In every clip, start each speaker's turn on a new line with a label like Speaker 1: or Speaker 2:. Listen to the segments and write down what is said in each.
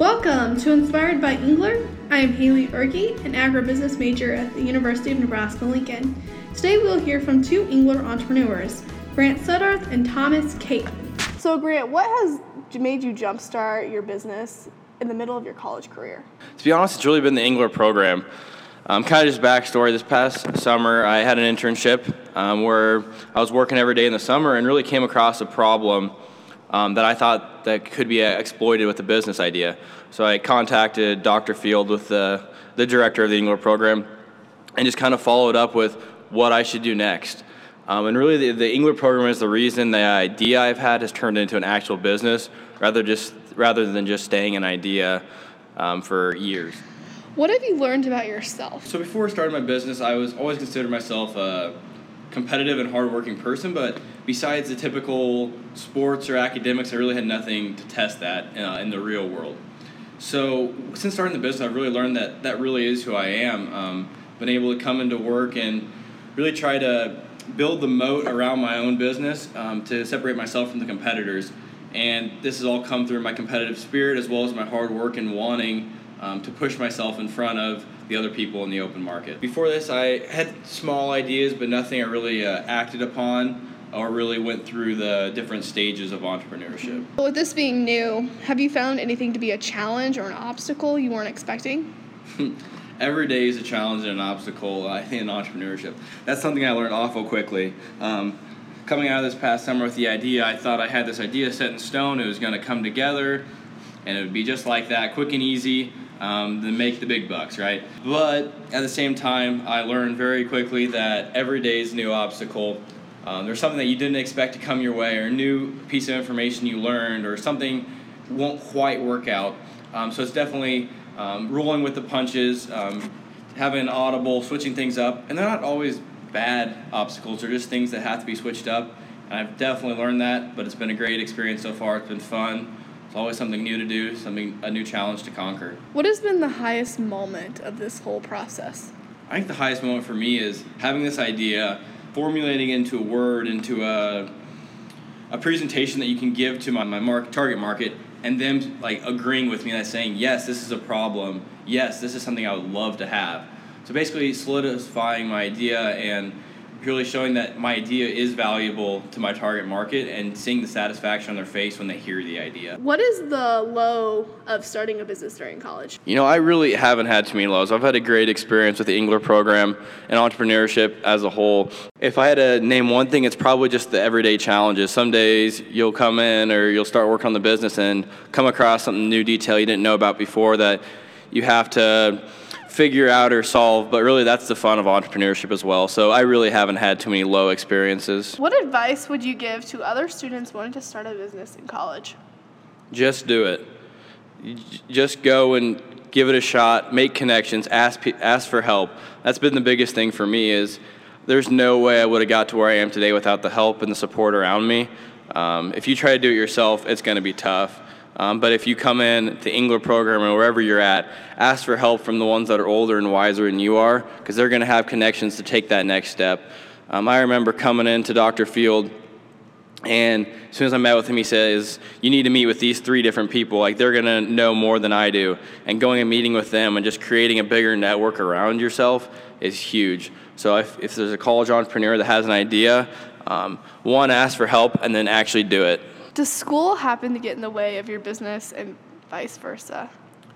Speaker 1: Welcome to Inspired by Engler. I am Haley Ehrke, an agribusiness major at the University of Nebraska Lincoln. Today we'll hear from two Engler entrepreneurs, Grant Suddarth and Thomas Kayton. So, Grant, what has made you jumpstart your business in the middle of your college career?
Speaker 2: To be honest, it's really been the Engler program. Um, kind of just backstory. This past summer, I had an internship um, where I was working every day in the summer and really came across a problem um, that I thought that could be exploited with a business idea. So I contacted Dr. Field with the, the director of the Engler program and just kind of followed up with what I should do next. Um, and really, the, the Engler program is the reason the idea I've had has turned into an actual business rather, just, rather than just staying an idea um, for years.
Speaker 1: What have you learned about yourself?
Speaker 2: So before starting my business, I was always considered myself a competitive and hardworking person, but besides the typical sports or academics, I really had nothing to test that uh, in the real world. So since starting the business, I've really learned that that really is who I am. Um, been able to come into work and really try to build the moat around my own business um, to separate myself from the competitors. And this has all come through my competitive spirit as well as my hard work and wanting um, to push myself in front of the other people in the open market. Before this, I had small ideas, but nothing I really uh, acted upon or really went through the different stages of entrepreneurship.
Speaker 1: With this being new, have you found anything to be a challenge or an obstacle you weren't expecting?
Speaker 2: Every day is a challenge and an obstacle uh, in entrepreneurship. That's something I learned awful quickly. Um, coming out of this past summer with the idea, I thought I had this idea set in stone. It was going to come together, and it would be just like that, quick and easy um, make the big bucks, right? But at the same time, I learned very quickly that every day is a new obstacle. Um, there's something that you didn't expect to come your way, or a new piece of information you learned, or something won't quite work out. Um, so it's definitely um, rolling with the punches, um, having audible, switching things up, and they're not always bad obstacles. They're just things that have to be switched up. And I've definitely learned that, but it's been a great experience so far. It's been fun. It's always something new to do, something a new challenge to conquer.
Speaker 1: What has been the highest moment of this whole process?
Speaker 2: I think the highest moment for me is having this idea, formulating into a word, into a a presentation that you can give to my, my mark, target market and them like agreeing with me and saying yes this is a problem yes this is something i would love to have so basically solidifying my idea and purely showing that my idea is valuable to my target market and seeing the satisfaction on their face when they hear the idea.
Speaker 1: What is the low of starting a business during college?
Speaker 2: You know, I really haven't had too many lows. I've had a great experience with the Engler program and entrepreneurship as a whole. If I had to name one thing, it's probably just the everyday challenges. Some days you'll come in or you'll start working on the business and come across something new detail you didn't know about before that you have to figure out or solve, but really that's the fun of entrepreneurship as well. So I really haven't had too many low experiences.
Speaker 1: What advice would you give to other students wanting to start a business in college?
Speaker 2: Just do it. Just go and give it a shot, make connections, ask ask for help. That's been the biggest thing for me is there's no way I would have got to where I am today without the help and the support around me. Um, if you try to do it yourself, it's going to be tough. Um, but if you come in to Engler program or wherever you're at, ask for help from the ones that are older and wiser than you are, because they're going to have connections to take that next step. Um, I remember coming into Dr. Field, and as soon as I met with him, he says, You need to meet with these three different people. Like, they're going to know more than I do. And going and meeting with them and just creating a bigger network around yourself is huge. So, if, if there's a college entrepreneur that has an idea, um, one, ask for help and then actually do it.
Speaker 1: Does school happen to get in the way of your business and vice versa?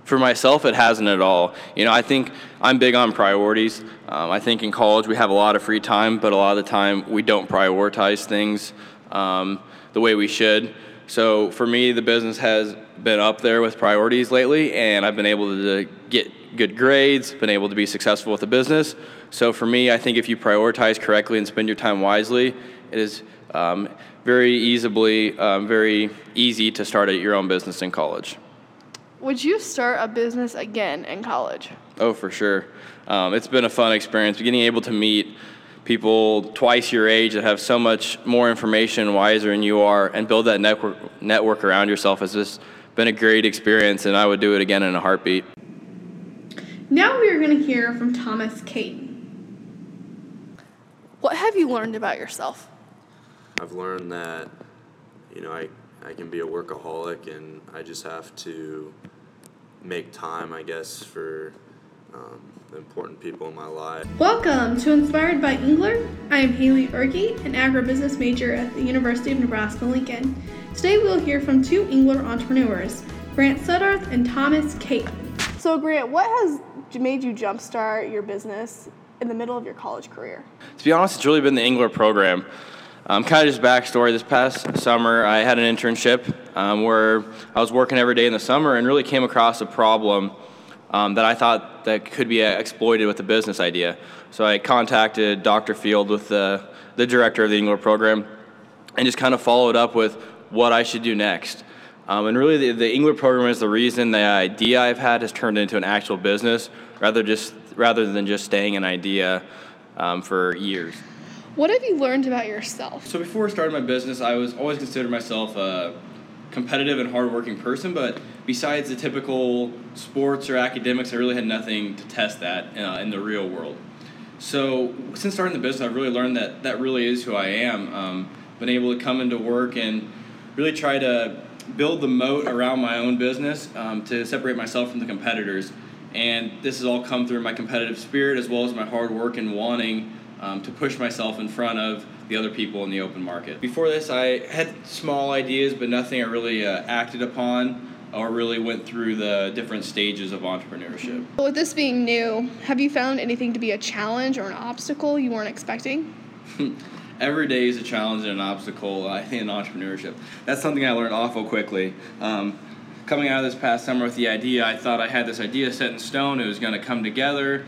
Speaker 2: For myself, it hasn't at all. You know, I think I'm big on priorities. Um, I think in college we have a lot of free time, but a lot of the time we don't prioritize things um, the way we should. So for me, the business has been up there with priorities lately, and I've been able to get good grades, been able to be successful with the business. So for me, I think if you prioritize correctly and spend your time wisely, it is um, very easily, um, very easy to start your own business in college.
Speaker 1: Would you start a business again in college?
Speaker 2: Oh, for sure. Um, it's been a fun experience. Getting able to meet people twice your age that have so much more information, wiser than you are, and build that network network around yourself has just been a great experience, and I would do it again in a heartbeat.
Speaker 1: Now we are going to hear from Thomas Kayton. What have you learned about yourself?
Speaker 3: I've learned that, you know, I, I can be a workaholic and I just have to make time, I guess, for um, the important people in my life.
Speaker 1: Welcome to Inspired by Engler. I am Haley Ehrke, an agribusiness major at the University of Nebraska Lincoln. Today we'll hear from two Engler entrepreneurs, Grant Suddarth and Thomas Kayton. So, Grant, what has made you jumpstart your business in the middle of your college career?
Speaker 2: To be honest, it's really been the Engler program. Um, kind of just backstory. This past summer, I had an internship um, where I was working every day in the summer and really came across a problem um, that I thought that could be uh, exploited with a business idea. So I contacted Dr. Field with the, the director of the Engler program and just kind of followed up with what I should do next. Um, and really, the, the Engler program is the reason the idea I've had has turned into an actual business rather just rather than just staying an idea um, for years.
Speaker 1: What have you learned about yourself?
Speaker 2: So before starting my business, I was always considered myself a competitive and hardworking person, but besides the typical sports or academics, I really had nothing to test that uh, in the real world. So since starting the business, I've really learned that that really is who I am. Um, been able to come into work and really try to build the moat around my own business um, to separate myself from the competitors. And this has all come through my competitive spirit as well as my hard work and wanting um, to push myself in front of the other people in the open market. Before this, I had small ideas, but nothing I really uh, acted upon or really went through the different stages of entrepreneurship.
Speaker 1: With this being new, have you found anything to be a challenge or an obstacle you weren't expecting?
Speaker 2: Every day is a challenge and an obstacle uh, in entrepreneurship. That's something I learned awful quickly. Um, coming out of this past summer with the idea, I thought I had this idea set in stone. It was going to come together,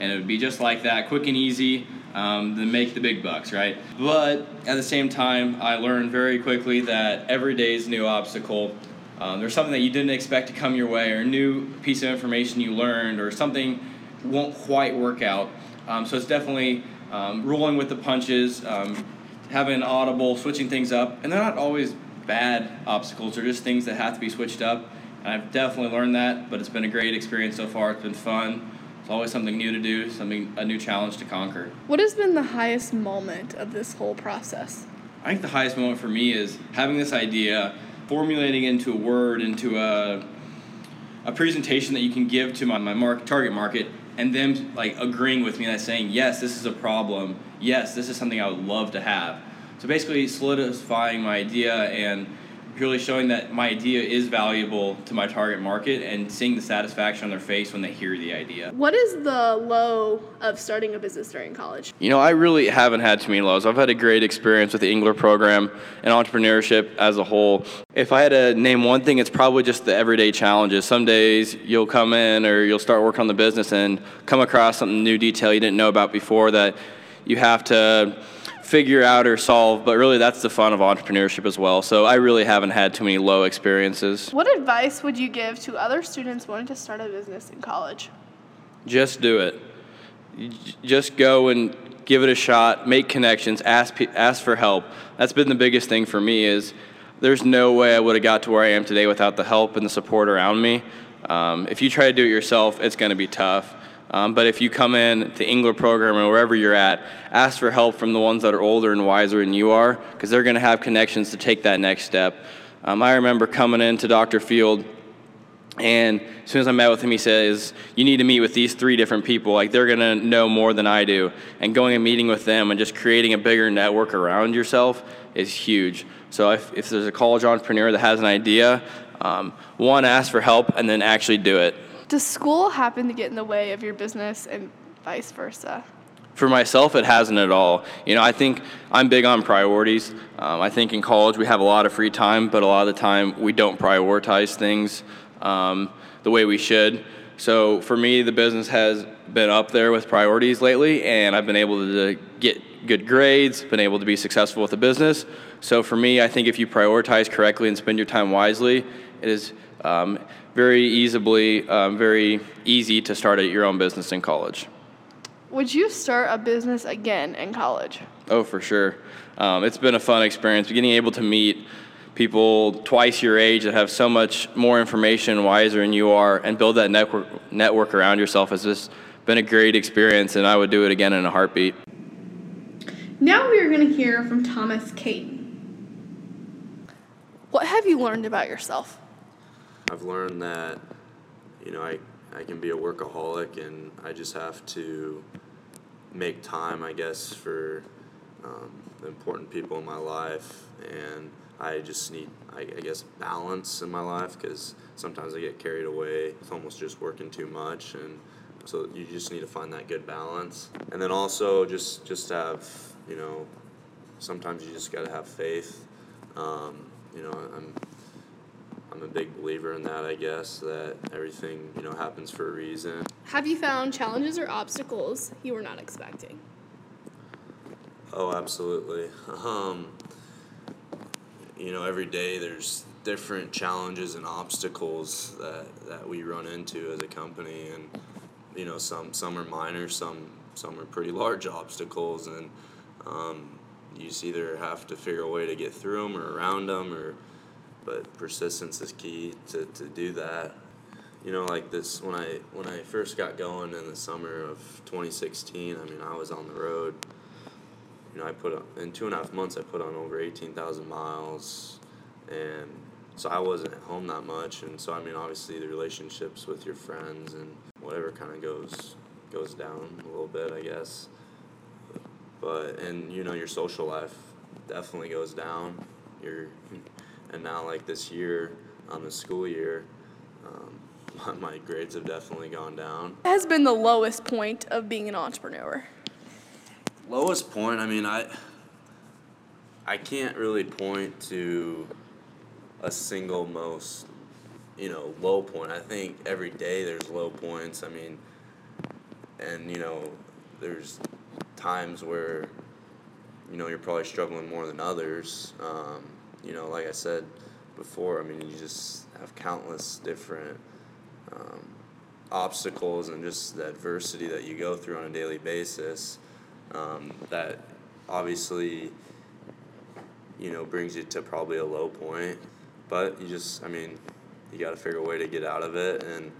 Speaker 2: and it would be just like that, quick and easy um, than make the big bucks, right? But at the same time, I learned very quickly that every day is a new obstacle. Um, there's something that you didn't expect to come your way, or a new piece of information you learned, or something won't quite work out. Um, so it's definitely um, rolling with the punches, um, having audible, switching things up, and they're not always bad obstacles. They're just things that have to be switched up. And I've definitely learned that, but it's been a great experience so far. It's been fun. It's always something new to do, something a new challenge to conquer.
Speaker 1: What has been the highest moment of this whole process?
Speaker 2: I think the highest moment for me is having this idea, formulating into a word, into a a presentation that you can give to my, my mark, target market, and them like agreeing with me and saying, yes, this is a problem. Yes, this is something I would love to have. So basically, solidifying my idea and purely showing that my idea is valuable to my target market and seeing the satisfaction on their face when they hear the idea.
Speaker 1: What is the low of starting a business during college?
Speaker 2: You know, I really haven't had too many lows. I've had a great experience with the Engler program and entrepreneurship as a whole. If I had to name one thing, it's probably just the everyday challenges. Some days you'll come in or you'll start working on the business and come across something new detail you didn't know about before that you have to figure out or solve, but really that's the fun of entrepreneurship as well. So I really haven't had too many low experiences.
Speaker 1: What advice would you give to other students wanting to start a business in college?
Speaker 2: Just do it. Just go and give it a shot, make connections, ask ask for help. That's been the biggest thing for me is there's no way I would have got to where I am today without the help and the support around me. Um, if you try to do it yourself, it's going to be tough. Um, but if you come in the Engler program or wherever you're at, ask for help from the ones that are older and wiser than you are, because they're going to have connections to take that next step. Um, I remember coming into Dr. Field, and as soon as I met with him, he says, You need to meet with these three different people. Like, they're going to know more than I do. And going and meeting with them and just creating a bigger network around yourself is huge. So, if, if there's a college entrepreneur that has an idea, um, one, ask for help and then actually do it.
Speaker 1: Does school happen to get in the way of your business and vice versa?
Speaker 2: For myself, it hasn't at all. You know, I think I'm big on priorities. Um, I think in college we have a lot of free time, but a lot of the time we don't prioritize things um, the way we should. So for me, the business has been up there with priorities lately, and I've been able to get good grades, been able to be successful with the business. So for me, I think if you prioritize correctly and spend your time wisely, it is um, very easily, um, very easy to start your own business in college.
Speaker 1: Would you start a business again in college?
Speaker 2: Oh, for sure. Um, it's been a fun experience. Getting able to meet people twice your age that have so much more information, wiser than you are, and build that network network around yourself has just been a great experience, and I would do it again in a heartbeat.
Speaker 1: Now we are going to hear from Thomas Kayton. What have you learned about yourself?
Speaker 3: I've learned that you know, I, I can be a workaholic and I just have to make time, I guess, for um, important people in my life. And I just need, I, I guess, balance in my life because sometimes I get carried away with almost just working too much. And so you just need to find that good balance. And then also just, just have, you know, sometimes you just got to have faith. Um, you know, I'm I'm a big believer in that. I guess that everything you know happens for a reason.
Speaker 1: Have you found challenges or obstacles you were not expecting?
Speaker 3: Oh, absolutely. Um, you know, every day there's different challenges and obstacles that, that we run into as a company, and you know, some some are minor, some some are pretty large obstacles, and um, you just either have to figure a way to get through them or around them, or but persistence is key to, to do that. You know, like this when I when I first got going in the summer of 2016. I mean, I was on the road. You know, I put in two and a half months. I put on over 18,000 miles, and so I wasn't at home that much. And so I mean, obviously, the relationships with your friends and whatever kind of goes goes down a little bit, I guess. But and you know, your social life definitely goes down. Your and now like this year on the school year um, my grades have definitely gone down
Speaker 1: What has been the lowest point of being an entrepreneur?
Speaker 3: lowest point i mean i i can't really point to a single most you know low point i think every day there's low points i mean and you know there's times where you know you're probably struggling more than others um, you know, like I said before, I mean, you just have countless different um, obstacles and just the adversity that you go through on a daily basis um, that obviously, you know, brings you to probably a low point. But you just, I mean, you got to figure a way to get out of it. And,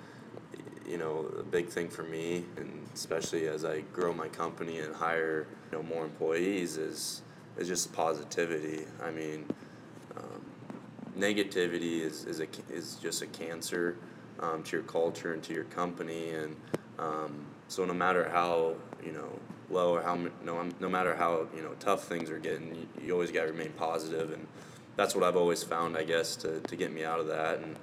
Speaker 3: you know, a big thing for me, and especially as I grow my company and hire, you know, more employees, is is just positivity. I mean, negativity is, is, a, is just a cancer um, to your culture and to your company. And um, so no matter how, you know, low or how, no, no matter how, you know, tough things are getting, you, you always got to remain positive. And that's what I've always found, I guess, to, to get me out of that. And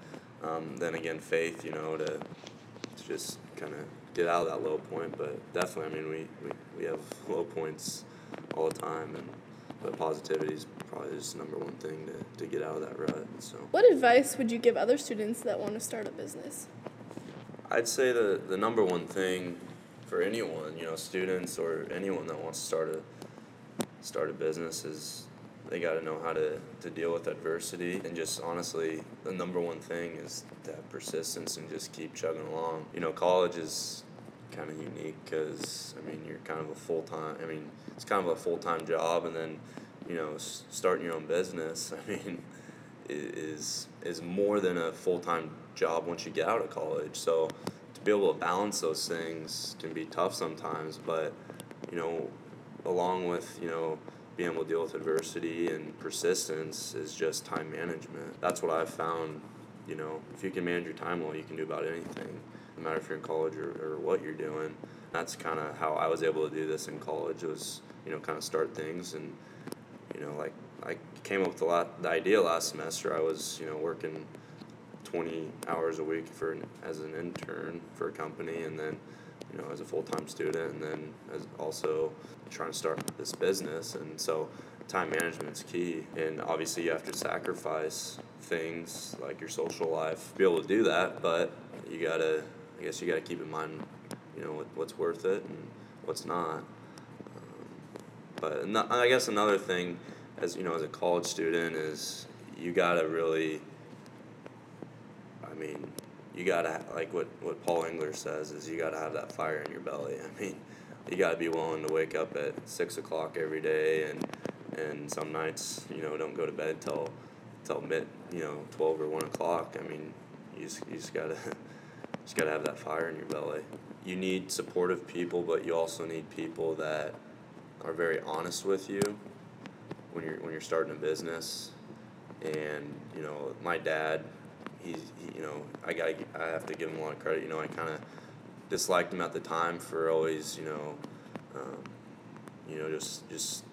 Speaker 3: um, then again, faith, you know, to, to just kind of get out of that low point. But definitely, I mean, we, we, we have low points all the time. And, but positivity is probably just the number one thing to, to get out of that rut. So.
Speaker 1: What advice would you give other students that want to start a business?
Speaker 3: I'd say the, the number one thing for anyone, you know, students or anyone that wants to start a start a business is they got to know how to, to deal with adversity and just honestly the number one thing is that persistence and just keep chugging along you know college is kind of unique because i mean you're kind of a full-time i mean it's kind of a full-time job and then you know starting your own business i mean is is more than a full-time job once you get out of college. So to be able to balance those things can be tough sometimes but you know along with you know being able to deal with adversity and persistence is just time management. That's what i've found you know if you can manage your time well you can do about anything no matter if you're in college or, or what you're doing. That's kind of how i was able to do this in college was you know kind of start things and you know like I came up with the, lot, the idea last semester. I was you know working 20 hours a week for an, as an intern for a company and then you know as a full-time student and then as also trying to start this business. And so time management is key. And obviously you have to sacrifice things like your social life to be able to do that but you gotta i guess you gotta keep in mind you know what, what's worth it and what's not um, but I guess another thing, as you know, as a college student, is you gotta really. I mean, you gotta like what what Paul Engler says is you gotta have that fire in your belly. I mean, you gotta be willing to wake up at six o'clock every day, and and some nights you know don't go to bed till till mid you know twelve or one o'clock. I mean, you just you just gotta just gotta have that fire in your belly. You need supportive people, but you also need people that are very honest with you when you're when you're starting a business. And you know, my dad, he's he, you know I got I have to give him a lot of credit. You know I kind of disliked him at the time for always you know um, you know just just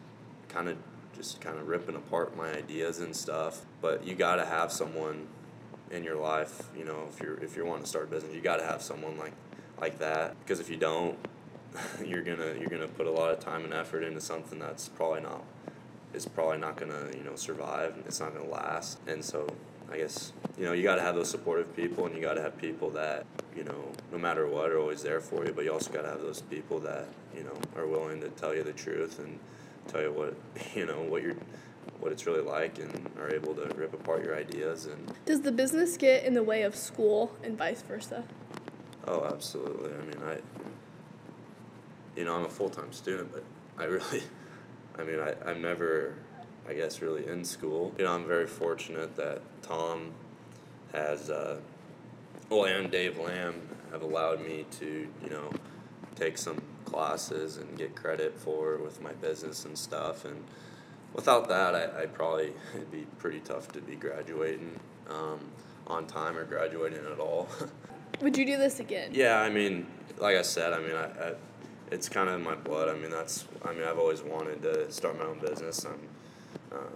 Speaker 3: kind of just kind of ripping apart my ideas and stuff. But you got to have someone in your life. You know if you're if you're wanting to start a business, you got to have someone like like that because if you don't you're gonna you're gonna put a lot of time and effort into something that's probably not is probably not gonna you know survive and it's not gonna last and so i guess you know you got to have those supportive people and you got to have people that you know no matter what are always there for you but you also got to have those people that you know are willing to tell you the truth and tell you what you know what you're what it's really like and are able to rip apart your ideas and
Speaker 4: Does the business get in the way of school and vice versa?
Speaker 3: Oh, absolutely. I mean, I, you know, I'm a full time student, but I really, I mean, I, I'm never, I guess, really in school. You know, I'm very fortunate that Tom has, uh, well, and Dave Lamb have allowed me to, you know, take some classes and get credit for with my business and stuff. And without that, I, I probably, it'd be pretty tough to be graduating um, on time or graduating at all.
Speaker 4: Would you do this again?
Speaker 3: Yeah, I mean, like I said, I mean, I, I it's kind of in my blood. I mean, that's, I mean, I've always wanted to start my own business. I'm, um,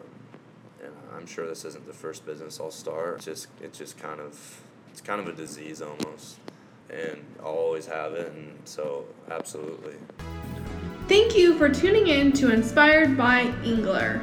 Speaker 3: and I'm sure this isn't the first business I'll start. It's just, it's just kind of, it's kind of a disease almost, and I'll always have it, and so absolutely.
Speaker 1: Thank you for tuning in to Inspired by Engler.